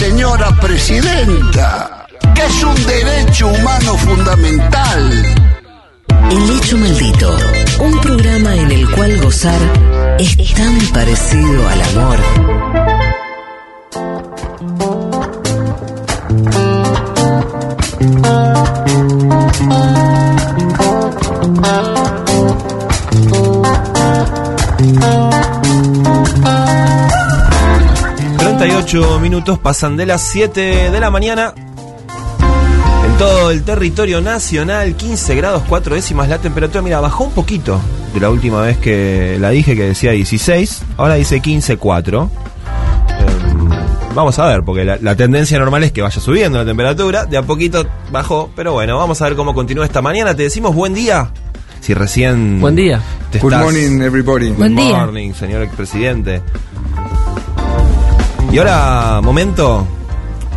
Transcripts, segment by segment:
señora presidenta, que es un derecho humano fundamental. El hecho maldito, un programa en el cual gozar es tan parecido al amor. Minutos pasan de las 7 de la mañana. En todo el territorio nacional, 15 grados 4 décimas la temperatura. Mira, bajó un poquito de la última vez que la dije, que decía 16. Ahora dice 15, 4. Em, vamos a ver, porque la, tendencia normal es que vaya subiendo la temperatura. De a poquito bajó, pero bueno, vamos a ver cómo continúa esta mañana. Te decimos buen día. Si recién. Buen día. Good morning, everybody. Good morning, señor expresidente. Y ahora, momento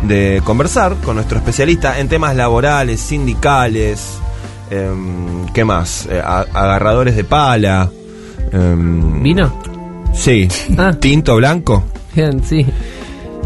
de conversar con nuestro especialista en temas laborales, sindicales, em, ¿qué más? Eh, agarradores de pala. Em, ¿Vino? Sí. Ah. ¿Tinto blanco? Bien, sí.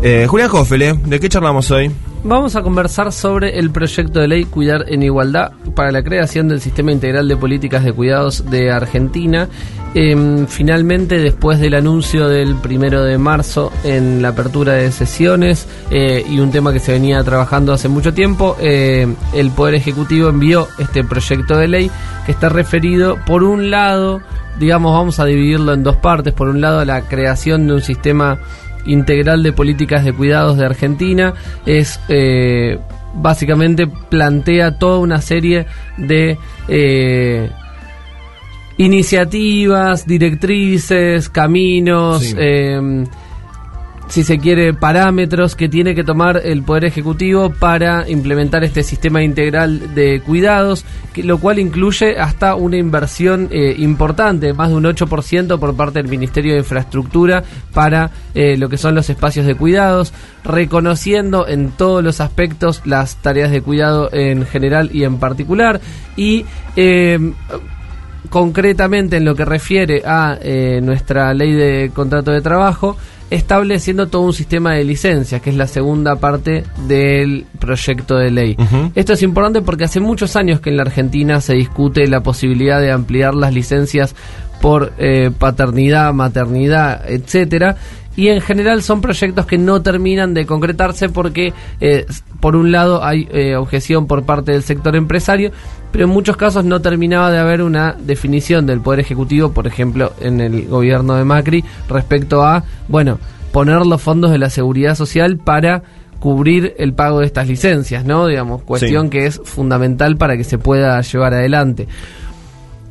Eh, Julián Jófele, ¿de qué charlamos hoy? Vamos a conversar sobre el proyecto de ley Cuidar en Igualdad para la creación del Sistema Integral de Políticas de Cuidados de Argentina. Em, finalmente, después del anuncio del primero de marzo en la apertura de sesiones eh, y un tema que se venía trabajando hace mucho tiempo, eh, el Poder Ejecutivo envió este proyecto de ley que está referido, por un lado, digamos, vamos a dividirlo en dos partes, por un lado, la creación de un sistema integral de políticas de cuidados de Argentina es eh, básicamente plantea toda una serie de eh, iniciativas, directrices, caminos, eh, si se quiere, parámetros que tiene que tomar el Poder Ejecutivo para implementar este sistema integral de cuidados, que, lo cual incluye hasta una inversión eh, importante, más de un 8% por parte del Ministerio de Infraestructura para eh, lo que son los espacios de cuidados, reconociendo en todos los aspectos las tareas de cuidado en general y en particular, y eh, concretamente en lo que refiere a nuestra ley de contrato de trabajo, estableciendo todo un sistema de licencias, que es la segunda parte del proyecto de ley. Esto es importante porque hace muchos años que en la Argentina se discute la posibilidad de ampliar las licencias por eh, paternidad, maternidad, etcétera, y en general son proyectos que no terminan de concretarse porque eh, por un lado hay eh, objeción por parte del sector empresario, pero en muchos casos no terminaba de haber una definición del Poder Ejecutivo, por ejemplo, en el gobierno de Macri, respecto a, bueno, poner los fondos de la seguridad social para cubrir el pago de estas licencias, ¿no? Digamos, cuestión que es fundamental para que se pueda llevar adelante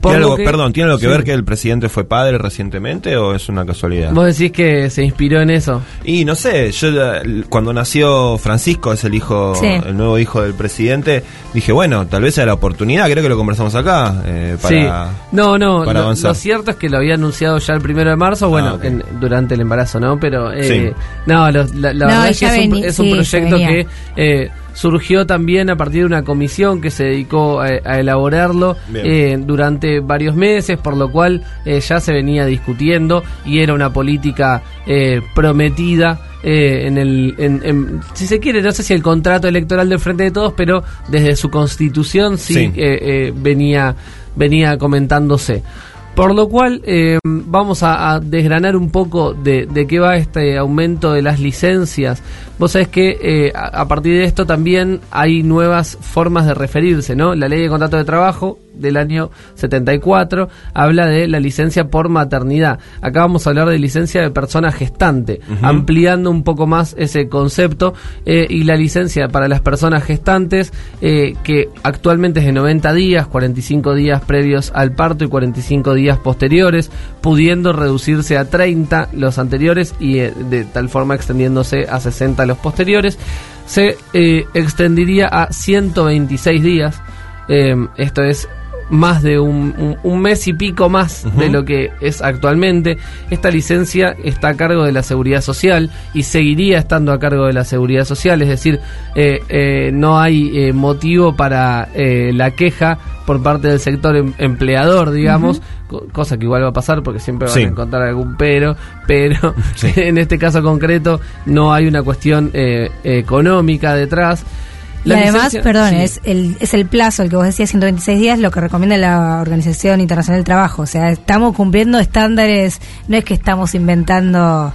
perdón, ¿tiene algo que ver que el presidente fue padre recientemente o es una casualidad? Vos decís que se inspiró en eso. Y no sé, yo cuando nació Francisco, es el hijo, el nuevo hijo del presidente, dije, bueno, tal vez sea la oportunidad, creo que lo conversamos acá, eh, para, sí. No, no, lo, cierto es que lo había anunciado ya el primero de marzo, bueno, ah, durante el embarazo, ¿no? Pero, eh, no, la, verdad es que es un, proyecto que... Eh, surgió también a partir de una comisión que se dedicó a, elaborarlo eh, durante varios meses, por lo cual eh, ya se venía discutiendo y era una política eh, prometida. en el, si se quiere, no sé si el contrato electoral del Frente de Todos, pero desde su constitución sí, venía, venía comentándose. Por lo cual vamos a, desgranar un poco de, de, qué va este aumento de las licencias Vos sabés que eh, a, partir de esto también hay nuevas formas de referirse, ¿no? La ley de contrato de trabajo del año 74 habla de la licencia por maternidad. Acá vamos a hablar de licencia de persona gestante, ampliando un poco más ese concepto. Eh, y la licencia para las personas gestantes, eh, que actualmente es de 90 días, 45 días previos al parto y 45 días posteriores, pudiendo reducirse a 30 los anteriores y de tal forma extendiéndose a 60 los posteriores, se eh, extendería a 126 días. Eh, esto es más de un, mes y pico más de lo que es actualmente. Esta licencia está a cargo de la seguridad social y seguiría estando a cargo de la seguridad social, es decir, eh, eh, no hay motivo para la queja por parte del sector em, empleador, digamos, cosa que igual va a pasar porque siempre van a encontrar algún pero, pero en este caso concreto no hay una cuestión económica detrás y además, perdón, es, el, es el plazo, el que vos decías, 126 días, lo que recomienda la Organización Internacional del Trabajo. O sea, estamos cumpliendo estándares, no es que estamos inventando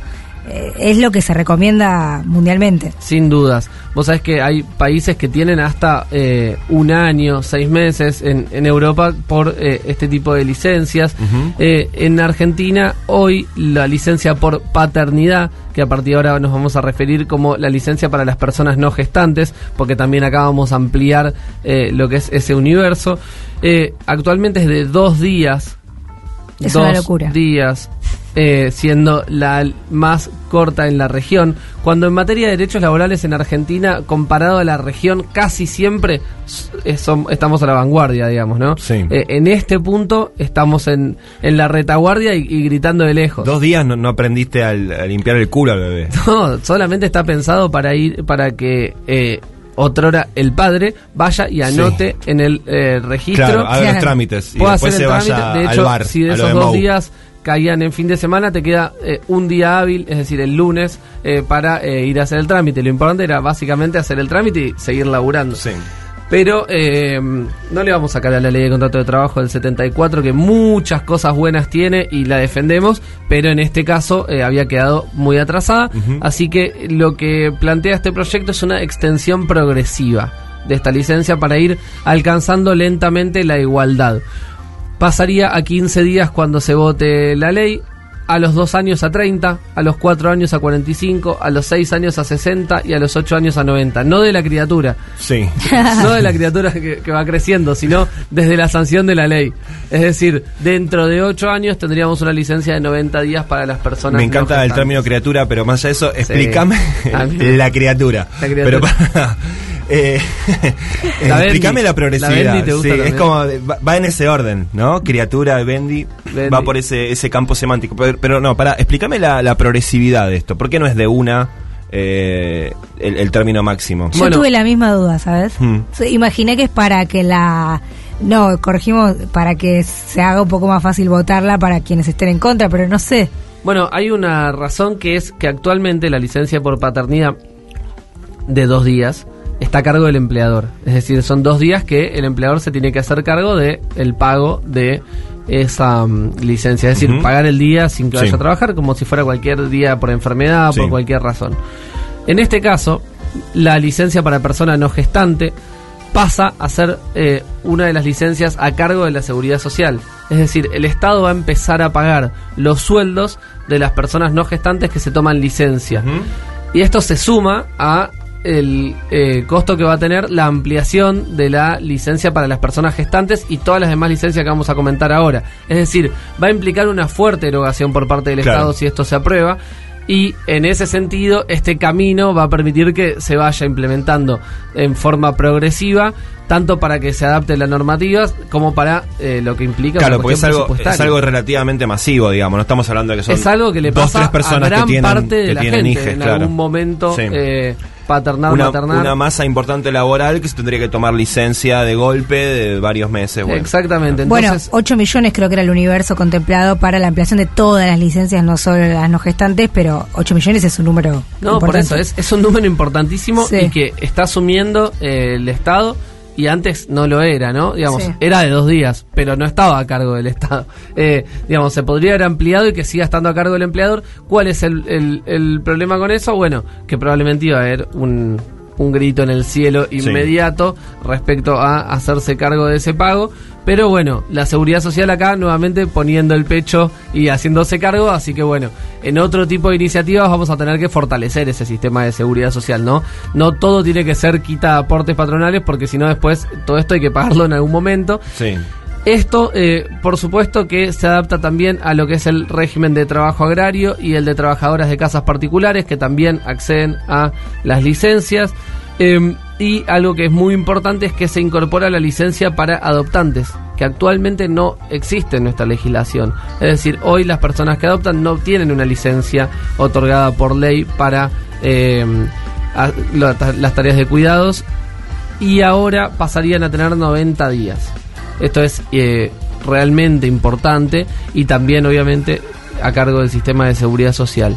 eh, es lo que se recomienda mundialmente. Sin dudas. Vos sabés que hay países que tienen hasta eh, un año, seis meses en, en Europa por eh, este tipo de licencias. en Argentina, hoy la licencia por paternidad, que a partir de ahora nos vamos a referir como la licencia para las personas no gestantes, porque también acá vamos a ampliar lo que es ese universo. actualmente es de dos días. Es una locura. días eh, siendo la más corta en la región, cuando en materia de derechos laborales en Argentina, comparado a la región, casi siempre estamos a la vanguardia, digamos, ¿no? Sí. Eh, en este punto estamos en, en la retaguardia y, gritando de lejos. Dos días no, aprendiste a limpiar el culo al bebé. No, solamente está pensado para ir, para que... Eh, otrora el padre vaya y anote en el eh, registro. Claro, haga los trámites. Y después se vaya de hecho, si de esos dos días caían en fin de semana, te queda eh, un día hábil, es decir, el lunes, eh, para eh, ir a hacer el trámite. Lo importante era básicamente hacer el trámite y seguir laburando. Sí. Pero no le vamos a sacar a la ley de contrato de trabajo del 74, que muchas cosas buenas tiene y la defendemos, pero en este caso había quedado muy atrasada. Así que lo que plantea este proyecto es una extensión progresiva de esta licencia para ir alcanzando lentamente la igualdad pasaría a 15 días cuando se vote la ley, a los 2 años a 30, a los 4 años a 45, a los 6 años a 60 y a los 8 años a 90. No de la criatura. Sí. No de la criatura que, va creciendo, sino desde la sanción de la ley. Es decir, dentro de 8 años tendríamos una licencia de 90 días para las personas. Me encanta el término criatura, pero más allá de eso, explícame la criatura. La criatura. Pero Eh, explícame la progresividad. es como, va, en ese orden, ¿no? Criatura, Bendy, va por ese, ese campo semántico. Pero, no, para, explícame la, progresividad de esto. ¿Por qué no es de una eh, el, término máximo? Yo tuve la misma duda, ¿sabes? Hmm. Imaginé que es para que la... No, corregimos para que se haga un poco más fácil votarla para quienes estén en contra, pero no sé. Bueno, hay una razón que es que actualmente la licencia por paternidad de dos días está a cargo del empleador. Es decir, son dos días que el empleador se tiene que hacer cargo de el pago de esa mm, licencia. Es decir, pagar el día sin que vaya a trabajar, como si fuera cualquier día por enfermedad, o por cualquier razón. En este caso, la licencia para persona no gestante pasa a ser eh, una de las licencias a cargo de la seguridad social. Es decir, el Estado va a empezar a pagar los sueldos de las personas no gestantes que se toman licencia. Y esto se suma a el eh, costo que va a tener la ampliación de la licencia para las personas gestantes y todas las demás licencias que vamos a comentar ahora. Es decir, va a implicar una fuerte erogación por parte del Estado si esto se aprueba. Y en ese sentido, este camino va a permitir que se vaya implementando en forma progresiva, tanto para que se adapte la normativa como para eh, lo que implica. Claro, porque es algo, es algo relativamente masivo, digamos. No estamos hablando de que son es algo que le dos, tres personas a gran que tienen, parte de la gente en algún momento. Eh, paternal, una, maternal. Una masa importante laboral que se tendría que tomar licencia de golpe de varios meses. Exactamente. bueno, 8 millones creo que era el universo contemplado para la ampliación de todas las licencias, no solo las no gestantes, pero 8 millones es un número. No, por eso, es, es un número importantísimo y que está asumiendo eh, el Estado y antes no lo era, ¿no? Digamos, era de dos días, pero no estaba a cargo del Estado. Eh, digamos, se podría haber ampliado y que siga estando a cargo del empleador. ¿Cuál es el, el, problema con eso? Bueno, que probablemente iba a haber un, un grito en el cielo inmediato respecto a hacerse cargo de ese pago. Pero bueno, la seguridad social acá nuevamente poniendo el pecho y haciéndose cargo, así que bueno, en otro tipo de iniciativas vamos a tener que fortalecer ese sistema de seguridad social, ¿no? No todo tiene que ser quita aportes patronales porque si no después todo esto hay que pagarlo en algún momento. Sí. Esto, eh, por supuesto, que se adapta también a lo que es el régimen de trabajo agrario y el de trabajadoras de casas particulares, que también acceden a las licencias. Em, y algo que es muy importante es que se incorpora la licencia para adoptantes, que actualmente no existe en nuestra legislación. Es decir, hoy las personas que adoptan no tienen una licencia otorgada por ley para eh, las tareas de cuidados y ahora pasarían a tener 90 días. Esto es eh, realmente importante y también obviamente a cargo del sistema de seguridad social.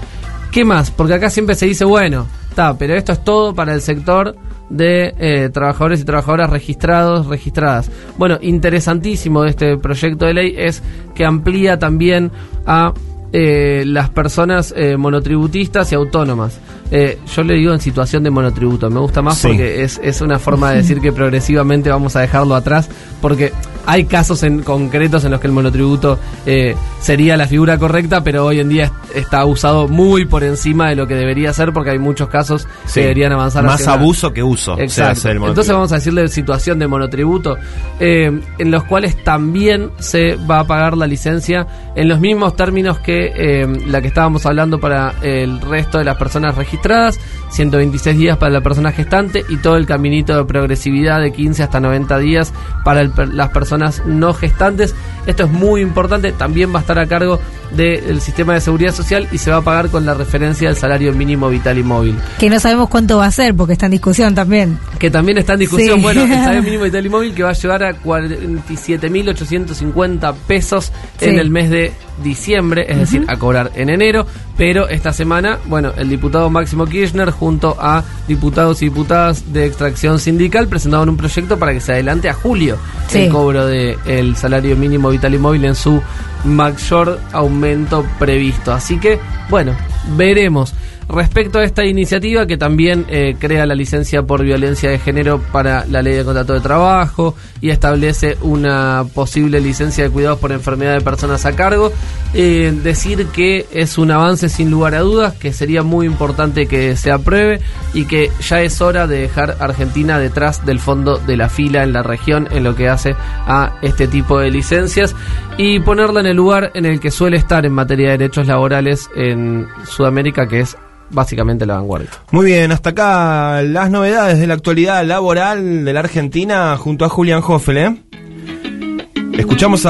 ¿Qué más? Porque acá siempre se dice, bueno, está, pero esto es todo para el sector de eh, trabajadores y trabajadoras registrados, registradas. Bueno, interesantísimo de este proyecto de ley es que amplía también a eh, las personas monotributistas y autónomas. Eh, yo le digo en situación de monotributo, me gusta más porque es, es una forma de decir que progresivamente vamos a dejarlo atrás, porque hay casos en concretos en los que el monotributo eh, sería la figura correcta, pero hoy en día está usado muy por encima de lo que debería ser porque hay muchos casos que deberían avanzar. Más abuso que uso. Exacto. Entonces vamos a decirle situación de monotributo, eh, en los cuales también se va a pagar la licencia en los mismos términos que la que estábamos hablando para el resto de las personas registradas, 126 días para la persona gestante y todo el caminito de progresividad de 15 hasta 90 días para las personas no gestantes. Esto es muy importante, también va a estar a cargo del sistema de seguridad social y se va a pagar con la referencia del salario mínimo vital y móvil. Que no sabemos cuánto va a ser porque está en discusión también. Que también está en discusión, bueno, el salario mínimo vital y móvil que va a llegar a 47.850 pesos en el mes de diciembre, es decir, a cobrar en enero, pero esta semana, bueno, el diputado Máximo Kirchner junto a diputados y diputadas de extracción sindical presentaron un proyecto para que se adelante a julio el cobro del el salario mínimo vital y móvil en su mayor aumento previsto. Así que, bueno, veremos. Respecto a esta iniciativa que también eh, crea la licencia por violencia de género para la ley de contrato de trabajo y establece una posible licencia de cuidados por enfermedad de personas a cargo, eh, decir que es un avance sin lugar a dudas, que sería muy importante que se apruebe y que ya es hora de dejar Argentina detrás del fondo de la fila en la región en lo que hace a este tipo de licencias y ponerla en el lugar en el que suele estar en materia de derechos laborales en Sudamérica, que es básicamente la vanguardia. Muy bien, hasta acá las novedades de la actualidad laboral de la Argentina junto a Julián Hoffel. ¿eh? Escuchamos a